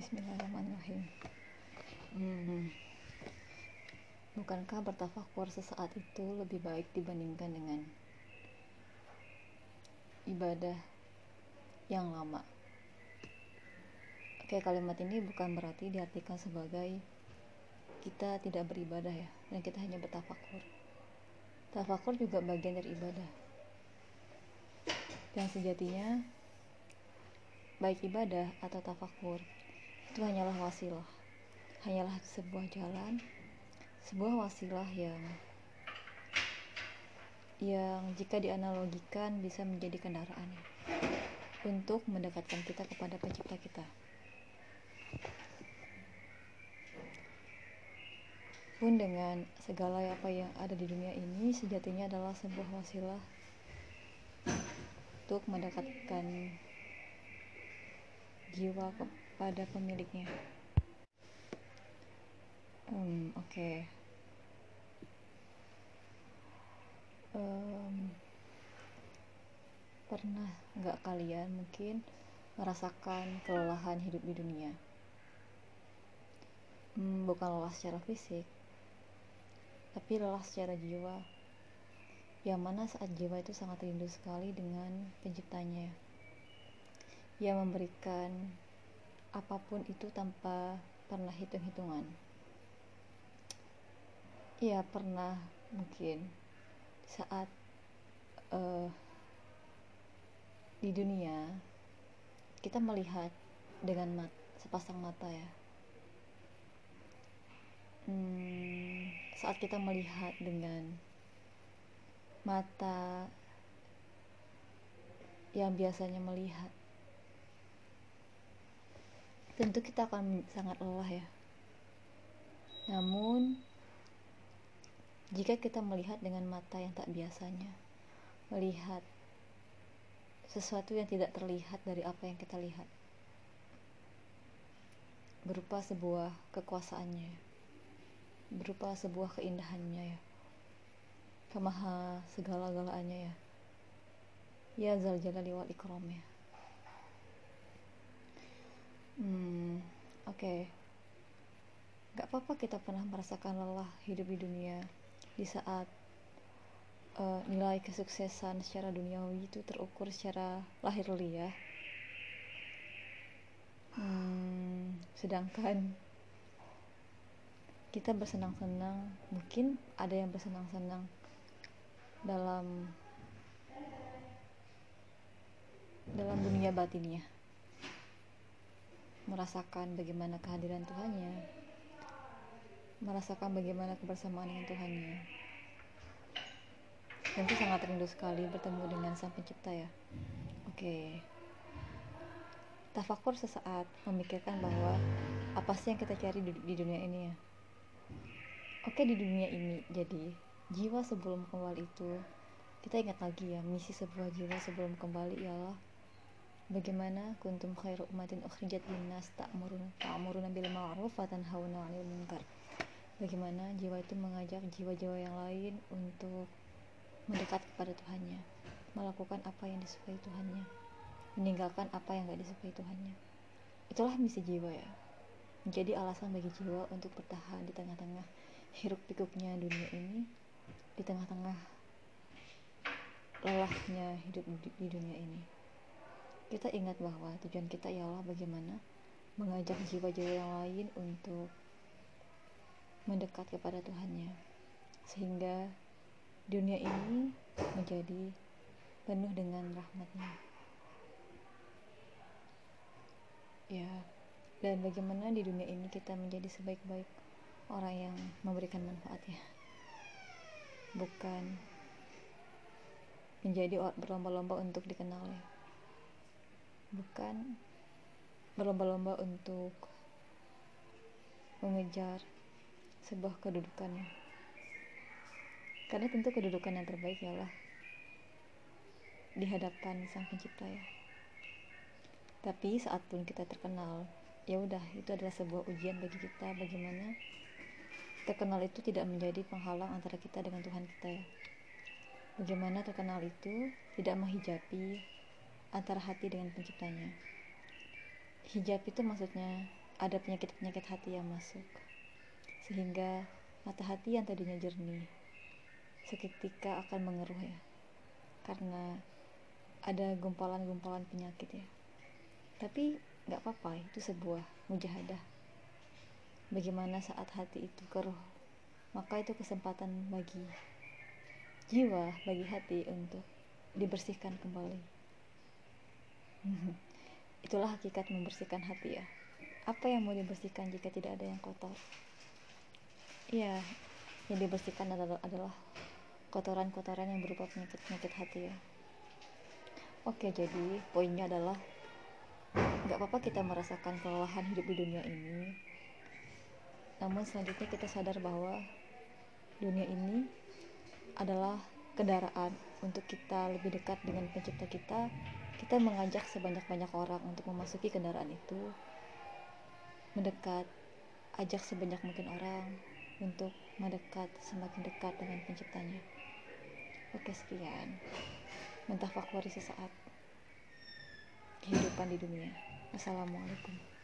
Bismillahirrahmanirrahim. Hmm. Bukankah bertafakur sesaat itu lebih baik dibandingkan dengan ibadah yang lama? Oke, kalimat ini bukan berarti diartikan sebagai kita tidak beribadah ya, dan kita hanya bertafakur. Tafakur juga bagian dari ibadah. Dan sejatinya baik ibadah atau tafakur itu hanyalah wasilah. Hanyalah sebuah jalan sebuah wasilah yang yang jika dianalogikan bisa menjadi kendaraan untuk mendekatkan kita kepada pencipta kita. Pun dengan segala apa yang ada di dunia ini sejatinya adalah sebuah wasilah untuk mendekatkan jiwa kepada pemiliknya. Um, Oke. Okay. Um, pernah nggak kalian mungkin merasakan kelelahan hidup di dunia? Hmm, bukan lelah secara fisik, tapi lelah secara jiwa. Yang mana saat jiwa itu sangat rindu sekali dengan penciptanya yang memberikan apa pun itu tanpa pernah hitung-hitungan. Ya pernah mungkin saat uh, di dunia kita melihat dengan mat, sepasang mata ya. Hmm, saat kita melihat dengan mata yang biasanya melihat tentu kita akan sangat lelah ya. Namun, jika kita melihat dengan mata yang tak biasanya, melihat sesuatu yang tidak terlihat dari apa yang kita lihat, berupa sebuah kekuasaannya, berupa sebuah keindahannya ya, kemaha segala-galaannya ya, ya zal jalali wal ikram ya hmm oke okay. gak apa-apa kita pernah merasakan lelah hidup di dunia di saat uh, nilai kesuksesan secara duniawi itu terukur secara lahir ya hmm, sedangkan kita bersenang-senang mungkin ada yang bersenang-senang dalam dalam dunia batinnya merasakan bagaimana kehadiran Tuhannya, merasakan bagaimana kebersamaan dengan Tuhannya. Tentu sangat rindu sekali bertemu dengan Sang Pencipta ya. Oke. Tafakur sesaat memikirkan bahwa apa sih yang kita cari di, di dunia ini ya. Oke di dunia ini jadi jiwa sebelum kembali itu kita ingat lagi ya misi sebuah jiwa sebelum kembali ialah Bagaimana kuntum khairu umatin ukhrijat linnas ta'muruna ta'muruna bil ma'ruf wa tanhauna 'anil munkar. Bagaimana jiwa itu mengajak jiwa-jiwa yang lain untuk mendekat kepada Tuhannya, melakukan apa yang disukai Tuhannya, meninggalkan apa yang gak disukai Tuhannya. Itulah misi jiwa ya. Menjadi alasan bagi jiwa untuk bertahan di tengah-tengah hiruk pikuknya dunia ini, di tengah-tengah lelahnya hidup di dunia ini kita ingat bahwa tujuan kita ialah bagaimana mengajak jiwa-jiwa yang lain untuk mendekat kepada Tuhannya. Sehingga dunia ini menjadi penuh dengan rahmatnya. Ya dan bagaimana di dunia ini kita menjadi sebaik-baik orang yang memberikan manfaat ya. Bukan menjadi berlomba-lomba untuk dikenal ya bukan berlomba-lomba untuk mengejar sebuah kedudukan karena tentu kedudukan yang terbaik ialah di hadapan sang pencipta ya. Tapi saat pun kita terkenal ya udah itu adalah sebuah ujian bagi kita bagaimana terkenal itu tidak menjadi penghalang antara kita dengan Tuhan kita ya. Bagaimana terkenal itu tidak menghijabi antara hati dengan penciptanya. Hijab itu maksudnya ada penyakit-penyakit hati yang masuk sehingga mata hati yang tadinya jernih seketika akan mengeruh ya karena ada gumpalan-gumpalan penyakit ya. Tapi nggak apa-apa itu sebuah mujahadah. Bagaimana saat hati itu keruh maka itu kesempatan bagi jiwa bagi hati untuk dibersihkan kembali itulah hakikat membersihkan hati ya apa yang mau dibersihkan jika tidak ada yang kotor Iya, yang dibersihkan adalah, adalah kotoran-kotoran yang berupa penyakit-penyakit hati ya. Oke, jadi poinnya adalah nggak apa-apa kita merasakan kelelahan hidup di dunia ini. Namun selanjutnya kita sadar bahwa dunia ini adalah kendaraan untuk kita lebih dekat dengan pencipta kita. Kita mengajak sebanyak-banyak orang untuk memasuki kendaraan itu, mendekat, ajak sebanyak mungkin orang untuk mendekat semakin dekat dengan penciptanya. Oke sekian. Mentafakuri sesaat kehidupan di dunia. Assalamualaikum